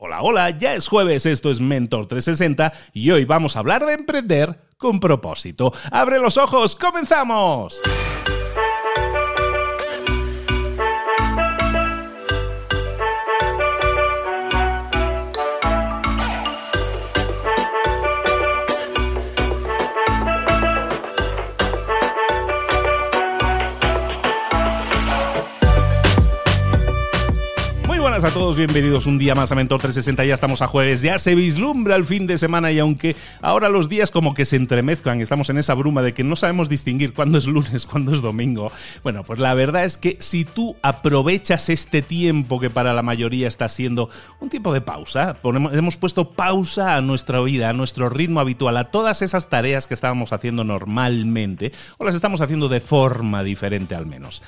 Hola, hola, ya es jueves, esto es Mentor 360 y hoy vamos a hablar de emprender con propósito. ¡Abre los ojos! ¡Comenzamos! A todos, bienvenidos un día más a Mentor 360, ya estamos a jueves, ya se vislumbra el fin de semana y aunque ahora los días como que se entremezclan, estamos en esa bruma de que no sabemos distinguir cuándo es lunes, cuándo es domingo, bueno, pues la verdad es que si tú aprovechas este tiempo que para la mayoría está siendo un tiempo de pausa, hemos puesto pausa a nuestra vida, a nuestro ritmo habitual, a todas esas tareas que estábamos haciendo normalmente o las estamos haciendo de forma diferente al menos.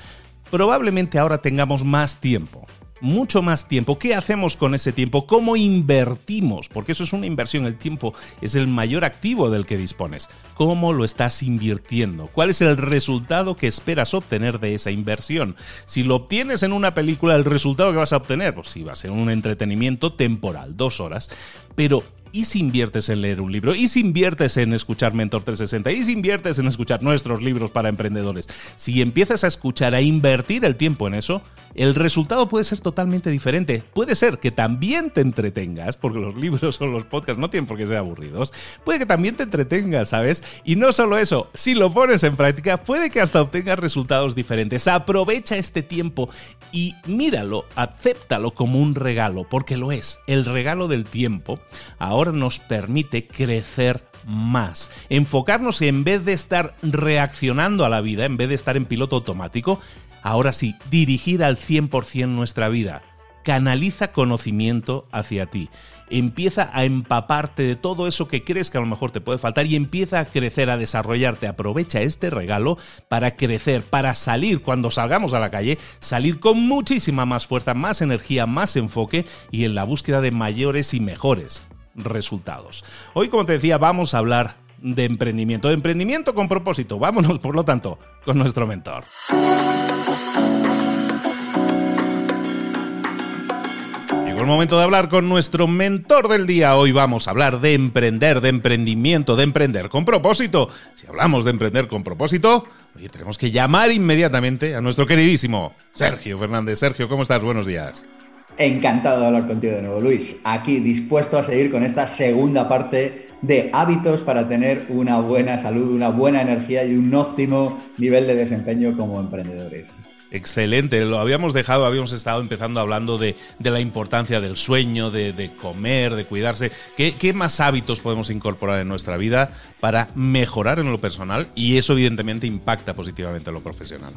Probablemente ahora tengamos más tiempo mucho más tiempo. ¿Qué hacemos con ese tiempo? ¿Cómo invertimos? Porque eso es una inversión. El tiempo es el mayor activo del que dispones. ¿Cómo lo estás invirtiendo? ¿Cuál es el resultado que esperas obtener de esa inversión? Si lo obtienes en una película, el resultado que vas a obtener, pues sí, va a ser un entretenimiento temporal, dos horas. Pero ¿Y si inviertes en leer un libro? ¿Y si inviertes en escuchar Mentor 360? ¿Y si inviertes en escuchar nuestros libros para emprendedores? Si empiezas a escuchar, a invertir el tiempo en eso, el resultado puede ser totalmente diferente. Puede ser que también te entretengas, porque los libros o los podcasts no tienen por qué ser aburridos. Puede que también te entretengas, ¿sabes? Y no solo eso, si lo pones en práctica, puede que hasta obtengas resultados diferentes. Aprovecha este tiempo y míralo, acéptalo como un regalo, porque lo es, el regalo del tiempo. Ahora nos permite crecer más. Enfocarnos en vez de estar reaccionando a la vida, en vez de estar en piloto automático, ahora sí, dirigir al 100% nuestra vida. Canaliza conocimiento hacia ti. Empieza a empaparte de todo eso que crees que a lo mejor te puede faltar y empieza a crecer, a desarrollarte. Aprovecha este regalo para crecer, para salir cuando salgamos a la calle, salir con muchísima más fuerza, más energía, más enfoque y en la búsqueda de mayores y mejores resultados. Hoy, como te decía, vamos a hablar de emprendimiento, de emprendimiento con propósito. Vámonos, por lo tanto, con nuestro mentor. Llegó el momento de hablar con nuestro mentor del día. Hoy vamos a hablar de emprender, de emprendimiento, de emprender con propósito. Si hablamos de emprender con propósito, oye, tenemos que llamar inmediatamente a nuestro queridísimo Sergio Fernández. Sergio, ¿cómo estás? Buenos días. Encantado de hablar contigo de nuevo, Luis. Aquí dispuesto a seguir con esta segunda parte de hábitos para tener una buena salud, una buena energía y un óptimo nivel de desempeño como emprendedores. Excelente, lo habíamos dejado, habíamos estado empezando hablando de, la importancia del sueño, de, comer, de cuidarse. ¿Qué, ¿Qué, más hábitos podemos incorporar en nuestra vida para mejorar en lo personal? Y eso evidentemente impacta positivamente en lo profesional.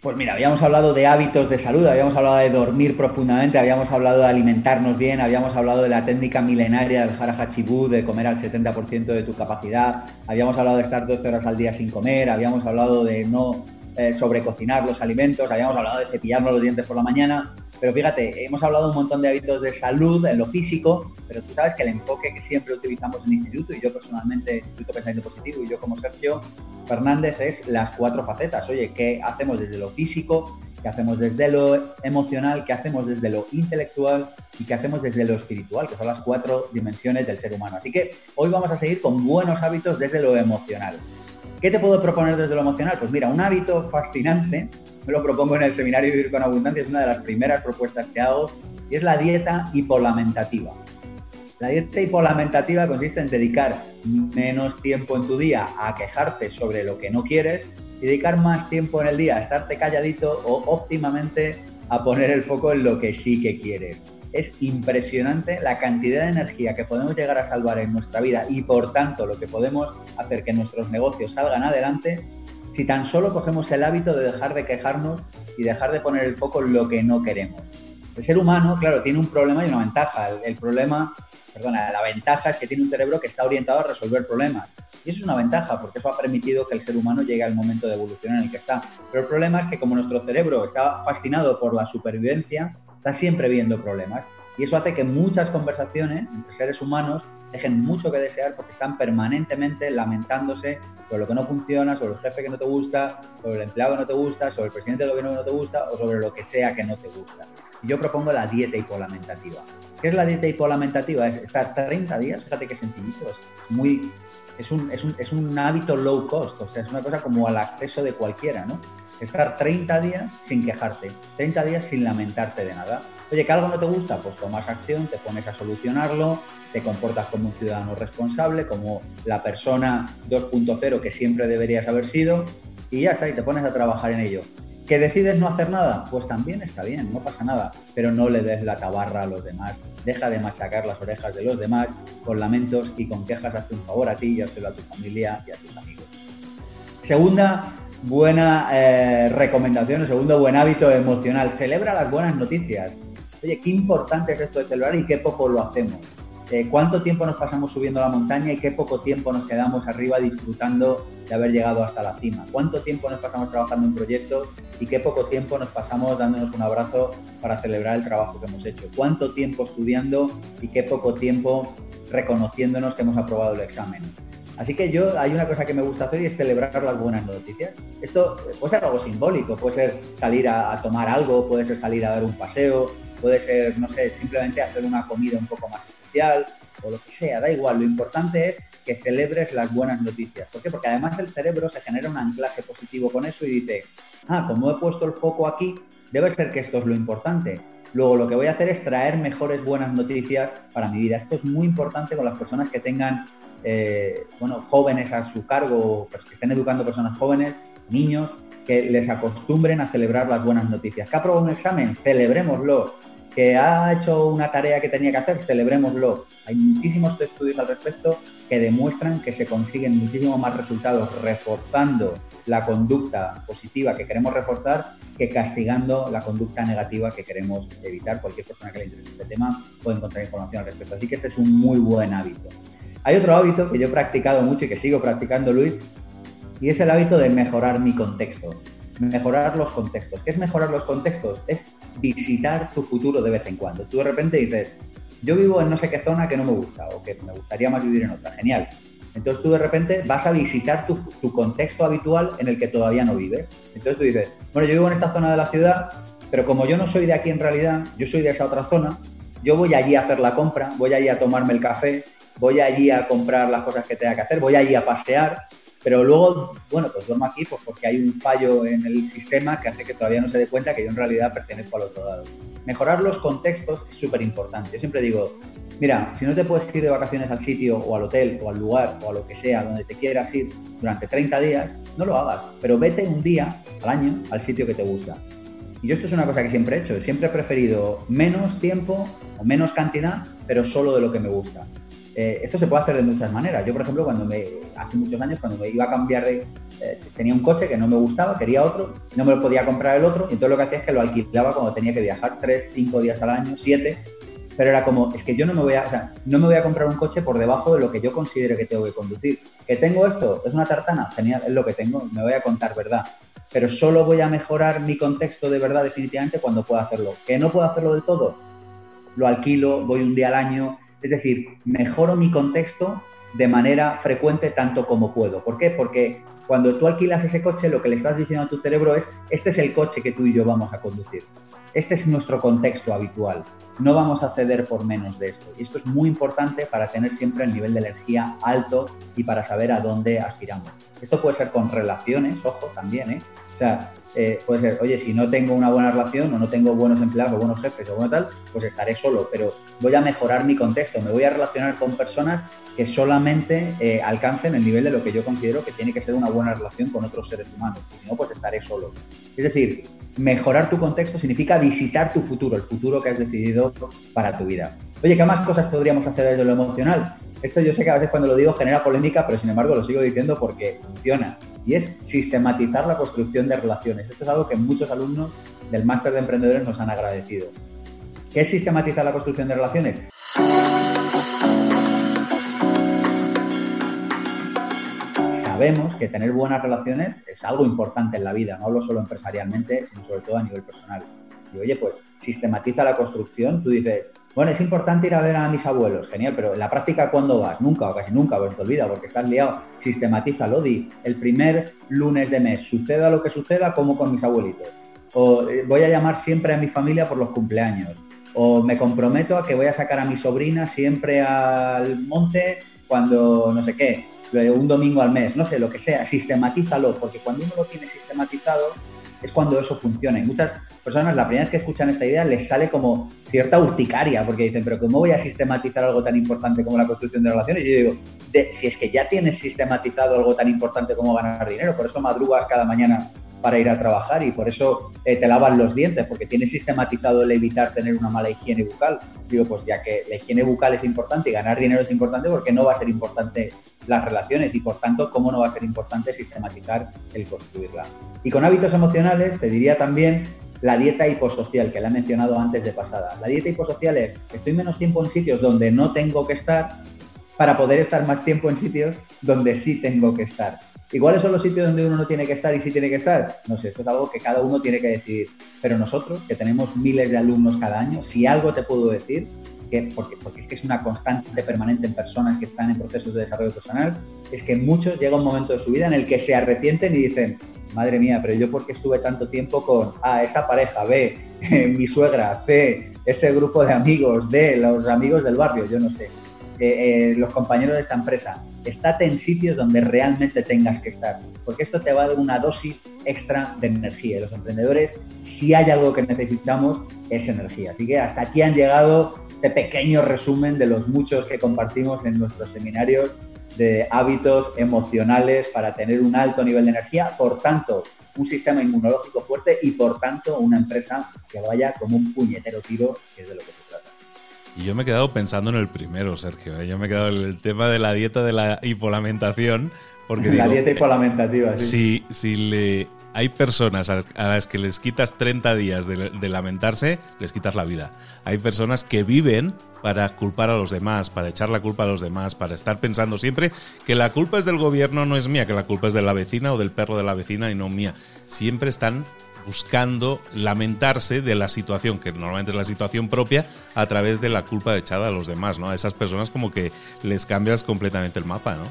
Pues mira, habíamos hablado de hábitos de salud, habíamos hablado de dormir profundamente, habíamos hablado de alimentarnos bien, habíamos hablado de la técnica milenaria del Harahachibú, de comer al 70% de tu capacidad, habíamos hablado de estar 12 horas al día sin comer, habíamos hablado de no eh, sobrecocinar los alimentos, habíamos hablado de cepillarnos los dientes por la mañana. Pero fíjate, hemos hablado un montón de hábitos de salud en lo físico, pero tú sabes que el enfoque que siempre utilizamos en el instituto, y yo personalmente, Instituto Pensamiento Positivo, y yo como Sergio Fernández, es las cuatro facetas. Oye, ¿qué hacemos desde lo físico? ¿Qué hacemos desde lo emocional? ¿Qué hacemos desde lo intelectual? ¿Y qué hacemos desde lo espiritual? Que son las cuatro dimensiones del ser humano. Así que hoy vamos a seguir con buenos hábitos desde lo emocional. ¿Qué te puedo proponer desde lo emocional? Pues mira, un hábito fascinante me lo propongo en el seminario Vivir con Abundancia, es una de las primeras propuestas que hago, y es la dieta hipolamentativa. La dieta hipolamentativa consiste en dedicar menos tiempo en tu día a quejarte sobre lo que no quieres y dedicar más tiempo en el día a estarte calladito o óptimamente a poner el foco en lo que sí que quieres. Es impresionante la cantidad de energía que podemos llegar a salvar en nuestra vida y por tanto lo que podemos hacer que nuestros negocios salgan adelante si tan solo cogemos el hábito de dejar de quejarnos y dejar de poner el foco en lo que no queremos. El ser humano, claro, tiene un problema y una ventaja. El, problema, perdona, la ventaja es que tiene un cerebro que está orientado a resolver problemas. Y eso es una ventaja, porque eso ha permitido que el ser humano llegue al momento de evolución en el que está. Pero el problema es que como nuestro cerebro está fascinado por la supervivencia, está siempre viendo problemas. Y eso hace que muchas conversaciones entre seres humanos dejen mucho que desear porque están permanentemente lamentándose sobre lo que no funciona, sobre el jefe que no te gusta, sobre el empleado que no te gusta, sobre el presidente del gobierno que no te gusta o sobre lo que sea que no te gusta. Yo propongo la dieta hipolamentativa. ¿Qué es la dieta hipolamentativa? Es estar 30 días, fíjate qué sencillito, es muy... Es un, es, un, es un hábito low cost, o sea, es una cosa como al acceso de cualquiera, ¿no? Estar 30 días sin quejarte, 30 días sin lamentarte de nada. Oye, que algo no te gusta, pues tomas acción, te pones a solucionarlo, te comportas como un ciudadano responsable, como la persona 2.0 que siempre deberías haber sido, y ya está, y te pones a trabajar en ello. ¿Que decides no hacer nada? Pues también está bien, no pasa nada, pero no le des la tabarra a los demás, deja de machacar las orejas de los demás con lamentos y con quejas, hazte un favor a ti y hazlo a tu familia y a tus amigos. Segunda buena eh, recomendación, segundo buen hábito emocional, celebra las buenas noticias. Oye, qué importante es esto de celebrar y qué poco lo hacemos. Eh, cuánto tiempo nos pasamos subiendo la montaña y qué poco tiempo nos quedamos arriba disfrutando de haber llegado hasta la cima. Cuánto tiempo nos pasamos trabajando en proyectos y qué poco tiempo nos pasamos dándonos un abrazo para celebrar el trabajo que hemos hecho. Cuánto tiempo estudiando y qué poco tiempo reconociéndonos que hemos aprobado el examen. Así que yo hay una cosa que me gusta hacer y es celebrar las buenas noticias. Esto puede ser algo simbólico, puede ser salir a, a tomar algo, puede ser salir a dar un paseo, puede ser, no sé, simplemente hacer una comida un poco más o lo que sea, da igual. Lo importante es que celebres las buenas noticias. ¿Por qué? Porque además el cerebro se genera un anclaje positivo con eso y dice, ah, como he puesto el foco aquí, debe ser que esto es lo importante. Luego lo que voy a hacer es traer mejores buenas noticias para mi vida. Esto es muy importante con las personas que tengan, eh, bueno, jóvenes a su cargo, pues que estén educando personas jóvenes, niños, que les acostumbren a celebrar las buenas noticias. ¿Que ha aprobado un examen? Celebrémoslo que ha hecho una tarea que tenía que hacer, celebrémoslo. Hay muchísimos estudios al respecto que demuestran que se consiguen muchísimos más resultados reforzando la conducta positiva que queremos reforzar que castigando la conducta negativa que queremos evitar. Cualquier persona que le interese este tema puede encontrar información al respecto. Así que este es un muy buen hábito. Hay otro hábito que yo he practicado mucho y que sigo practicando, Luis, y es el hábito de mejorar mi contexto mejorar los contextos. ¿Qué es mejorar los contextos? Es visitar tu futuro de vez en cuando. Tú de repente dices, yo vivo en no sé qué zona que no me gusta o que me gustaría más vivir en otra. Genial. Entonces tú de repente vas a visitar tu, contexto habitual en el que todavía no vives. Entonces tú dices, bueno, yo vivo en esta zona de la ciudad, pero como yo no soy de aquí en realidad, yo soy de esa otra zona, yo voy allí a hacer la compra, voy allí a tomarme el café, voy allí a comprar las cosas que tenga que hacer, voy allí a pasear pero luego, bueno, pues duermo aquí pues porque hay un fallo en el sistema que hace que todavía no se dé cuenta que yo en realidad pertenezco al otro lado. Mejorar los contextos es súper importante. Yo siempre digo, mira, si no te puedes ir de vacaciones al sitio o al hotel o al lugar o a lo que sea donde te quieras ir durante 30 días, no lo hagas, pero vete un día al año al sitio que te gusta. Y yo esto es una cosa que siempre he hecho, siempre he preferido menos tiempo o menos cantidad, pero solo de lo que me gusta. Eh, esto se puede hacer de muchas maneras. Yo, por ejemplo, cuando me, hace muchos años, cuando me iba a cambiar de... Eh, tenía un coche que no me gustaba, quería otro, no me lo podía comprar el otro, y entonces lo que hacía es que lo alquilaba cuando tenía que viajar tres, cinco días al año, siete, pero era como, es que yo no me voy a, no me voy a comprar un coche por debajo de lo que yo considero que tengo que conducir. ¿Que tengo esto? ¿Es una tartana? Genial, es lo que tengo, me voy a contar verdad. Pero solo voy a mejorar mi contexto de verdad definitivamente cuando pueda hacerlo. ¿Que no puedo hacerlo del todo? Lo alquilo, voy un día al año, es decir, mejoro mi contexto de manera frecuente tanto como puedo. ¿Por qué? Porque cuando tú alquilas ese coche, lo que le estás diciendo a tu cerebro es, este es el coche que tú y yo vamos a conducir. Este es nuestro contexto habitual. No vamos a ceder por menos de esto. Y esto es muy importante para tener siempre el nivel de energía alto y para saber a dónde aspiramos. Esto puede ser con relaciones, ojo, también, ¿eh? O sea, eh, puede ser, oye, si no tengo una buena relación o no tengo buenos empleados o buenos jefes o bueno tal, pues estaré solo, pero voy a mejorar mi contexto, me voy a relacionar con personas que solamente eh, alcancen el nivel de lo que yo considero que tiene que ser una buena relación con otros seres humanos, si no, pues estaré solo. Es decir, mejorar tu contexto significa visitar tu futuro, el futuro que has decidido para tu vida. Oye, ¿qué más cosas podríamos hacer desde lo emocional? Esto yo sé que a veces cuando lo digo genera polémica, pero sin embargo lo sigo diciendo porque funciona. Y es sistematizar la construcción de relaciones. Esto es algo que muchos alumnos del máster de emprendedores nos han agradecido. ¿Qué es sistematizar la construcción de relaciones? Sabemos que tener buenas relaciones es algo importante en la vida, no hablo solo empresarialmente, sino sobre todo a nivel personal. Y oye, pues sistematiza la construcción. Tú dices, Bueno, es importante ir a ver a mis abuelos, genial, pero en la práctica, ¿cuándo vas? Nunca o casi nunca, pues te olvida porque estás liado. Sistematízalo, di. El primer lunes de mes, suceda lo que suceda, como con mis abuelitos. O eh, voy a llamar siempre a mi familia por los cumpleaños. O me comprometo a que voy a sacar a mi sobrina siempre al monte cuando no sé qué, un domingo al mes, no sé, lo que sea, sistematízalo, porque cuando uno lo tiene sistematizado, es cuando eso funciona. Y muchas personas, la primera vez que escuchan esta idea, les sale como cierta urticaria, porque dicen, pero ¿cómo voy a sistematizar algo tan importante como la construcción de relaciones? Y yo digo, si es que ya tienes sistematizado algo tan importante como ganar dinero, por eso madrugas cada mañana para ir a trabajar y por eso eh, te lavas los dientes, porque tienes sistematizado el evitar tener una mala higiene bucal. Digo, pues ya que la higiene bucal es importante y ganar dinero es importante, porque no va a ser importante las relaciones y por tanto, ¿cómo no va a ser importante sistematizar el construirla? Y con hábitos emocionales te diría también la dieta hiposocial, que la he mencionado antes de pasada. La dieta hiposocial es, estoy menos tiempo en sitios donde no tengo que estar para poder estar más tiempo en sitios donde sí tengo que estar. ¿Y cuáles son los sitios donde uno no tiene que estar y sí tiene que estar? No sé, esto es algo que cada uno tiene que decidir. Pero nosotros, que tenemos miles de alumnos cada año, si algo te puedo decir, que, porque, porque es que es una constante permanente en personas que están en procesos de desarrollo personal, es que muchos llega un momento de su vida en el que se arrepienten y dicen, madre mía, pero yo porque estuve tanto tiempo con A, esa pareja, B, mi suegra, C, ese grupo de amigos, D, los amigos del barrio, yo no sé. Eh, los compañeros de esta empresa, estate en sitios donde realmente tengas que estar, porque esto te va a dar una dosis extra de energía. Y los emprendedores, si hay algo que necesitamos, es energía. Así que hasta aquí han llegado este pequeño resumen de los muchos que compartimos en nuestros seminarios de hábitos emocionales para tener un alto nivel de energía, por tanto, un sistema inmunológico fuerte y por tanto una empresa que vaya como un puñetero tiro, que es de lo que se trata. Y yo me he quedado pensando en el primero, Sergio. ¿eh? Yo me he quedado en el tema de la dieta de la hipolamentación. Porque la dieta hipolamentativa, sí. Si, si le, hay personas a las que les quitas 30 días de, de, lamentarse, les quitas la vida. Hay personas que viven para culpar a los demás, para echar la culpa a los demás, para estar pensando siempre que la culpa es del gobierno, no es mía, que la culpa es de la vecina o del perro de la vecina y no mía. Siempre están buscando lamentarse de la situación, que normalmente es la situación propia, a través de la culpa echada a los demás, ¿no? A esas personas como que les cambias completamente el mapa, ¿no?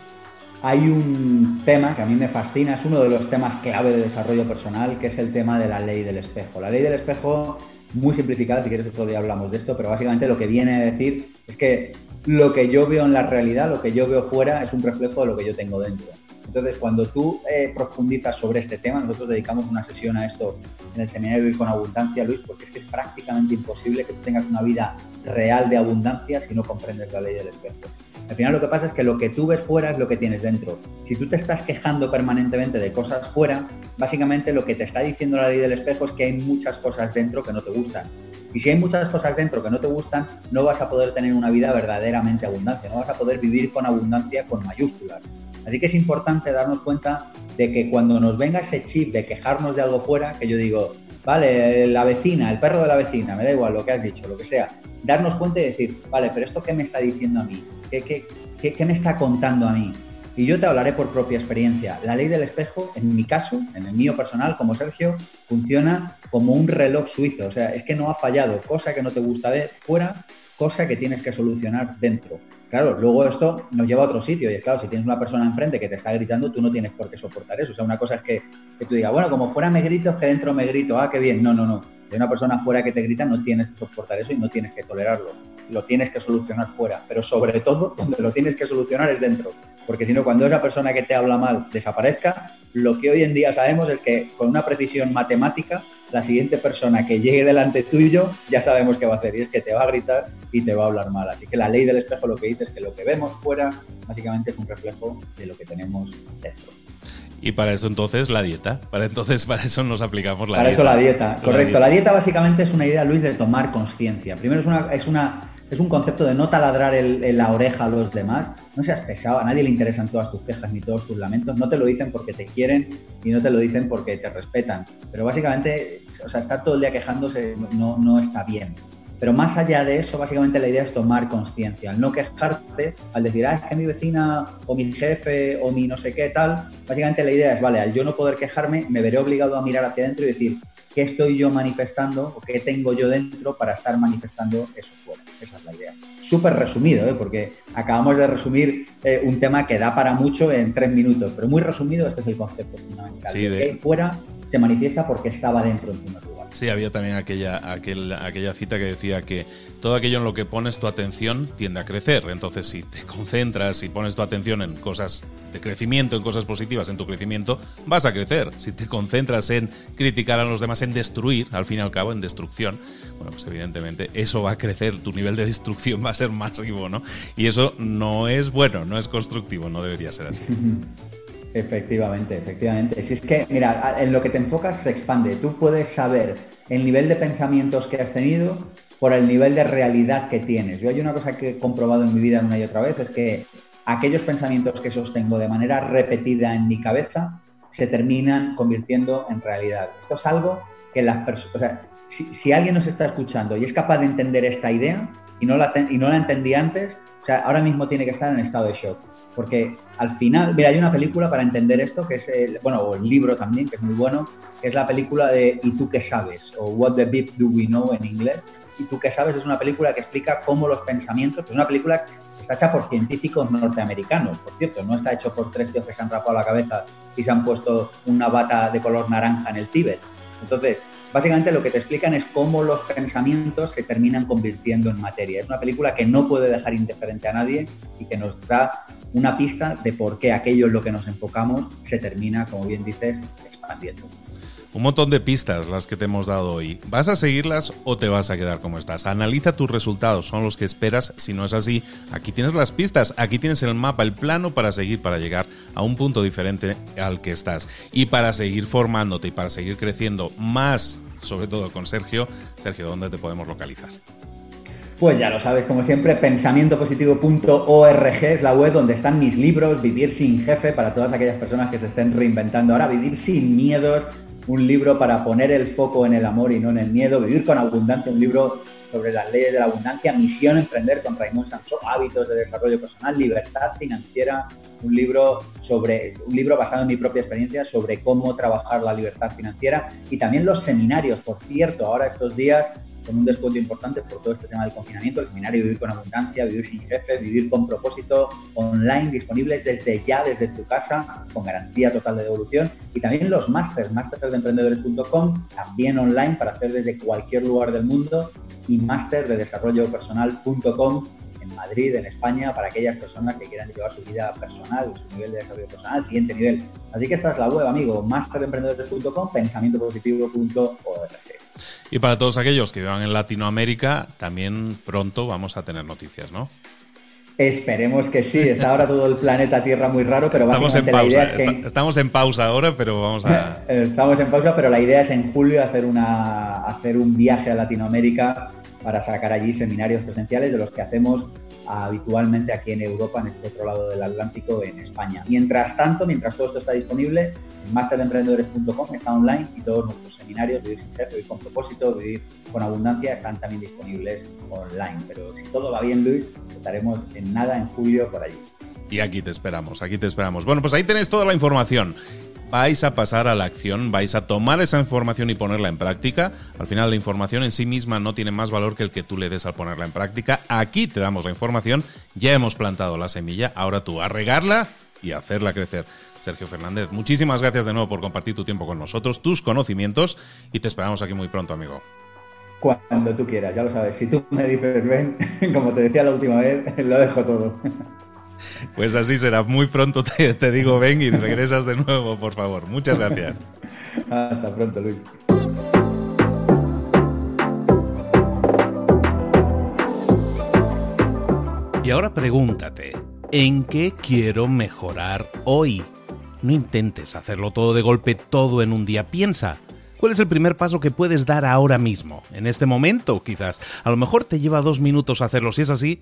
Hay un tema que a mí me fascina, es uno de los temas clave de desarrollo personal, que es el tema de la ley del espejo. La ley del espejo, muy simplificada, si quieres otro día hablamos de esto, pero básicamente lo que viene a decir es que lo que yo veo en la realidad, lo que yo veo fuera, es un reflejo de lo que yo tengo dentro. Entonces, cuando tú eh, profundizas sobre este tema, nosotros dedicamos una sesión a esto en el seminario Vivir con Abundancia, Luis, porque es que es prácticamente imposible que tú tengas una vida real de abundancia si no comprendes la ley del espejo. Al final lo que pasa es que lo que tú ves fuera es lo que tienes dentro. Si tú te estás quejando permanentemente de cosas fuera, básicamente lo que te está diciendo la ley del espejo es que hay muchas cosas dentro que no te gustan. Y si hay muchas cosas dentro que no te gustan, no vas a poder tener una vida verdaderamente abundante, no vas a poder vivir con abundancia con mayúsculas. Así que es importante darnos cuenta de que cuando nos venga ese chip de quejarnos de algo fuera, que yo digo, vale, la vecina, el perro de la vecina, me da igual lo que has dicho, lo que sea, darnos cuenta y decir, vale, pero esto qué me está diciendo a mí, qué, qué, qué, me está contando a mí. Y yo te hablaré por propia experiencia. La ley del espejo, en mi caso, en el mío personal, como Sergio, funciona como un reloj suizo. O sea, es que no ha fallado. Cosa que no te gusta ver fuera, cosa que tienes que solucionar dentro. Claro, luego esto nos lleva a otro sitio y es claro, si tienes una persona enfrente que te está gritando, tú no tienes por qué soportar eso. O sea, una cosa es que, que tú digas, bueno, como fuera me grito, es que dentro me grito, ah, qué bien. No, no, no. De una persona fuera que te grita no tienes que soportar eso y no tienes que tolerarlo. Lo tienes que solucionar fuera. Pero sobre todo, donde lo tienes que solucionar es dentro. Porque si no, cuando esa persona que te habla mal desaparezca, lo que hoy en día sabemos es que con una precisión matemática la siguiente persona que llegue delante tuyo ya sabemos qué va a hacer y es que te va a gritar y te va a hablar mal. Así que la ley del espejo lo que dice es que lo que vemos fuera básicamente es un reflejo de lo que tenemos dentro. Y para eso entonces la dieta. Para entonces para eso nos aplicamos la dieta. Para eso la dieta, correcto. La dieta. básicamente es una idea, Luis, de tomar conciencia. Primero es una, es una es un concepto de no taladrar el, la oreja a los demás. No seas pesado, a nadie le interesan todas tus quejas ni todos tus lamentos. No te lo dicen porque te quieren y no te lo dicen porque te respetan. Pero básicamente, o sea, estar todo el día quejándose no, no está bien. Pero más allá de eso, básicamente la idea es tomar conciencia, al no quejarte, al decir, ah, es que mi vecina o mi jefe o mi no sé qué tal, básicamente la idea es, vale, al yo no poder quejarme, me veré obligado a mirar hacia adentro y decir, qué estoy yo manifestando o qué tengo yo dentro para estar manifestando eso fuera. Esa es la idea. Súper resumido, ¿eh? porque acabamos de resumir eh, un tema que da para mucho en tres minutos, pero muy resumido, este es el concepto fundamental. Sí, de... fuera se manifiesta porque estaba dentro en lugar. Sí, había también aquella, aquella cita que decía que todo aquello en lo que pones tu atención tiende a crecer. Entonces, si te concentras y pones tu atención en cosas de crecimiento, en cosas positivas, en tu crecimiento, vas a crecer. Si te concentras en criticar a los demás, en destruir, al fin y al cabo, en destrucción, bueno, pues evidentemente eso va a crecer, tu nivel de destrucción va a ser masivo, ¿no? Y eso no es bueno, no es constructivo, no debería ser así. Efectivamente, efectivamente. Si es que, mira, en lo que te enfocas se expande. Tú puedes saber el nivel de pensamientos que has tenido por el nivel de realidad que tienes. Yo hay una cosa que he comprobado en mi vida una y otra vez, es que aquellos pensamientos que sostengo de manera repetida en mi cabeza se terminan convirtiendo en realidad. Esto es algo que las personas, o sea, si, alguien nos está escuchando y es capaz de entender esta idea y no la, y no la entendí antes, o sea, ahora mismo tiene que estar en estado de shock. Porque al final, mira, hay una película para entender esto, que es, el, bueno, o el libro también, que es muy bueno, que es la película de ¿Y tú qué sabes? o What the Beep Do We Know en inglés. ¿Y tú qué sabes? Es una película que explica cómo los pensamientos, es una película que está hecha por científicos norteamericanos, por cierto, no está hecho por tres tíos que se han rapado la cabeza y se han puesto una bata de color naranja en el Tíbet. Entonces, básicamente lo que te explican es cómo los pensamientos se terminan convirtiendo en materia. Es una película que no puede dejar indiferente a nadie y que nos da una pista de por qué aquello en lo que nos enfocamos se termina, como bien dices, expandiendo. Un montón de pistas las que te hemos dado hoy. ¿Vas a seguirlas o te vas a quedar como estás? Analiza tus resultados, son los que esperas. Si no es así, aquí tienes las pistas, aquí tienes el mapa, el plano para seguir, para llegar a un punto diferente al que estás. Y para seguir formándote y para seguir creciendo más, sobre todo con Sergio. Sergio, ¿dónde te podemos localizar? Pues ya lo sabes, como siempre, pensamientopositivo.org es la web donde están mis libros, Vivir sin jefe, para todas aquellas personas que se estén reinventando ahora, Vivir sin miedos, un libro para poner el foco en el amor y no en el miedo, Vivir con abundancia, un libro sobre las leyes de la abundancia, Misión Emprender con Raymond Samson, Hábitos de Desarrollo Personal, Libertad Financiera, un libro sobre un libro basado en mi propia experiencia sobre cómo trabajar la libertad financiera y también los seminarios, por cierto, ahora estos días con un descuento importante por todo este tema del confinamiento, el seminario Vivir con Abundancia, Vivir sin Jefe, Vivir con Propósito, online, disponibles desde ya, desde tu casa, con garantía total de devolución, y también los másters, mastersdeemprendedores.com, también online para hacer desde cualquier lugar del mundo, y máster de desarrollopersonal.com en Madrid, en España, para aquellas personas que quieran llevar su vida personal, su nivel de desarrollo personal al siguiente nivel. Así que esta es la web, amigo, masterdeemprendedores.com, pensamientopositivo.org. Y para todos aquellos que vivan en Latinoamérica, también pronto vamos a tener noticias, ¿no? Esperemos que sí. Está ahora todo el planeta Tierra muy raro, pero estamos en pausa. Estamos en pausa ahora, pero vamos a. estamos en pausa, pero la idea es en julio hacer una hacer un viaje a Latinoamérica para sacar allí seminarios presenciales de los que hacemos habitualmente aquí en Europa, en este otro lado del Atlántico, en España. Mientras tanto, mientras todo esto está disponible, en masteremprendedores.com está online y todos nuestros seminarios, Vivir sin Vivir con propósito, Vivir con abundancia, están también disponibles online. Pero si todo va bien, Luis, estaremos en nada en julio por allí. Y aquí te esperamos, aquí te esperamos. Bueno, pues ahí tenéis toda la información vais a pasar a la acción, vais a tomar esa información y ponerla en práctica. Al final la información en sí misma no tiene más valor que el que tú le des al ponerla en práctica. Aquí te damos la información, ya hemos plantado la semilla, ahora tú a regarla y hacerla crecer. Sergio Fernández, muchísimas gracias de nuevo por compartir tu tiempo con nosotros, tus conocimientos y te esperamos aquí muy pronto, amigo. Cuando tú quieras, ya lo sabes. Si tú me dices ven, como te decía la última vez, lo dejo todo. Pues así será. Muy pronto te, digo ven y regresas de nuevo, por favor. Muchas gracias. Hasta pronto, Luis. Y ahora pregúntate, ¿en qué quiero mejorar hoy? No intentes hacerlo todo de golpe, todo en un día. Piensa, ¿cuál es el primer paso que puedes dar ahora mismo? En este momento, quizás. A lo mejor te lleva dos minutos hacerlo. Si es así,